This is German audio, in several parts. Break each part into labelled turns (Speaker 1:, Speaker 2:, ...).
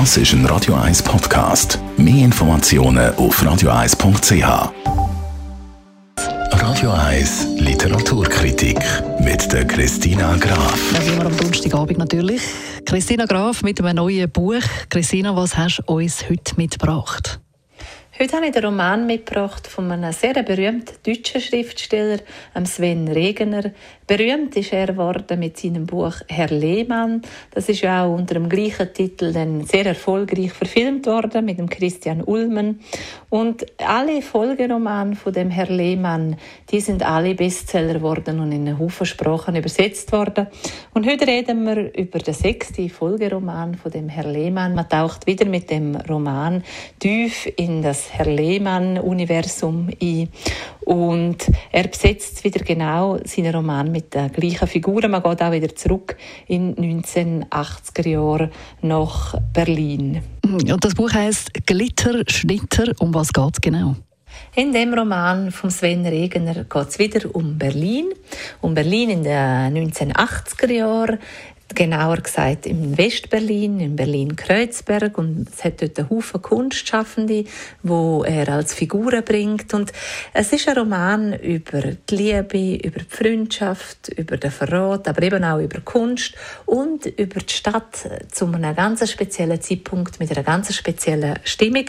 Speaker 1: Das ist ein Radio 1 Podcast. Mehr Informationen auf radio1.ch. Radio 1 Literaturkritik mit der Christina Graf.
Speaker 2: Das sind wir am Donnerstagabend natürlich. Christina Graf mit einem neuen Buch. Christina, was hast du uns heute mitgebracht?
Speaker 3: Heute habe ich den Roman mitgebracht von einem sehr berühmten deutschen Schriftsteller, Sven Regener. Berühmt ist er geworden mit seinem Buch Herr Lehmann. Das ist ja auch unter dem gleichen Titel dann sehr erfolgreich verfilmt worden mit dem Christian Ullmann. Und alle Folgeromane von dem Herr Lehmann, die sind alle Bestseller geworden und in Haufen Sprachen übersetzt worden. Und heute reden wir über den sechsten Folgeroman von dem Herr Lehmann. Man taucht wieder mit dem Roman tief in das Herr Lehmann-Universum ein. Und er besetzt wieder genau seinen Roman mit den gleichen Figuren. Man geht auch wieder zurück in 1980er Jahre nach Berlin.
Speaker 2: Und das Buch heißt Glitter, Schnitter. Um was geht es genau?
Speaker 3: In dem Roman von Sven Regener geht es wieder um Berlin. Um Berlin in den 1980er Jahren genauer gesagt in Westberlin, in Berlin-Kreuzberg. Und es hat dort einen Haufen Kunstschaffende, wo er als Figuren bringt. Und es ist ein Roman über die Liebe, über die Freundschaft, über den Verrat, aber eben auch über Kunst und über die Stadt zu einem ganz speziellen Zeitpunkt mit einer ganz speziellen Stimmung.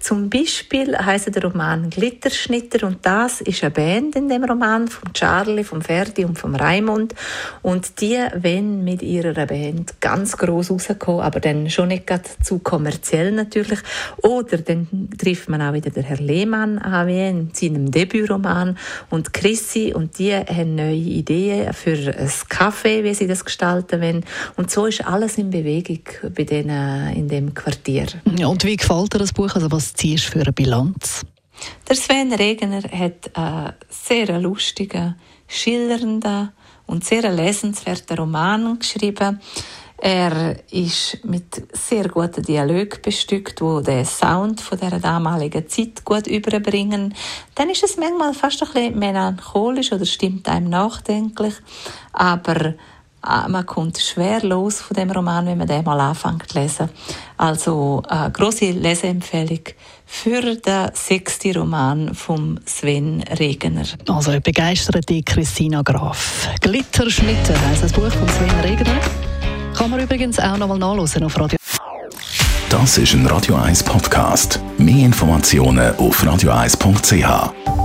Speaker 3: Zum Beispiel heißt der Roman Glitterschnitter und das ist eine Band in dem Roman von Charlie, von Ferdi und von Raimund. Und die wenn mit ihrer ihrer Band ganz groß rausgekommen, aber dann schon nicht zu kommerziell natürlich. Oder dann trifft man auch wieder den Herr Lehmann an, in seinem Debütroman und Chrissy und die haben neue Ideen für ein Café, wie sie das gestalten wollen. Und so ist alles in Bewegung bei denen in dem Quartier.
Speaker 2: und wie gefällt dir das Buch? Also was ziehst du für eine Bilanz?
Speaker 3: Der Sven Regener hat einen sehr lustigen, schillernden und sehr lesenswerten Roman geschrieben. Er ist mit sehr guten Dialog bestückt, wo den Sound von der damaligen Zeit gut überbringen. Dann ist es manchmal fast ein bisschen melancholisch oder stimmt einem nachdenklich, aber man kommt schwer los von dem Roman, wenn man den mal anfängt zu lesen. Also eine große Leseempfehlung für den sechsten Roman von Sven Regener.
Speaker 2: Also eine begeisterte Christina Graf. Glitterschnitter heisst das Buch von Sven Regener. Kann man übrigens auch noch mal nachlesen auf Radio.
Speaker 1: Das ist ein Radio 1 Podcast. Mehr Informationen auf radio1.ch.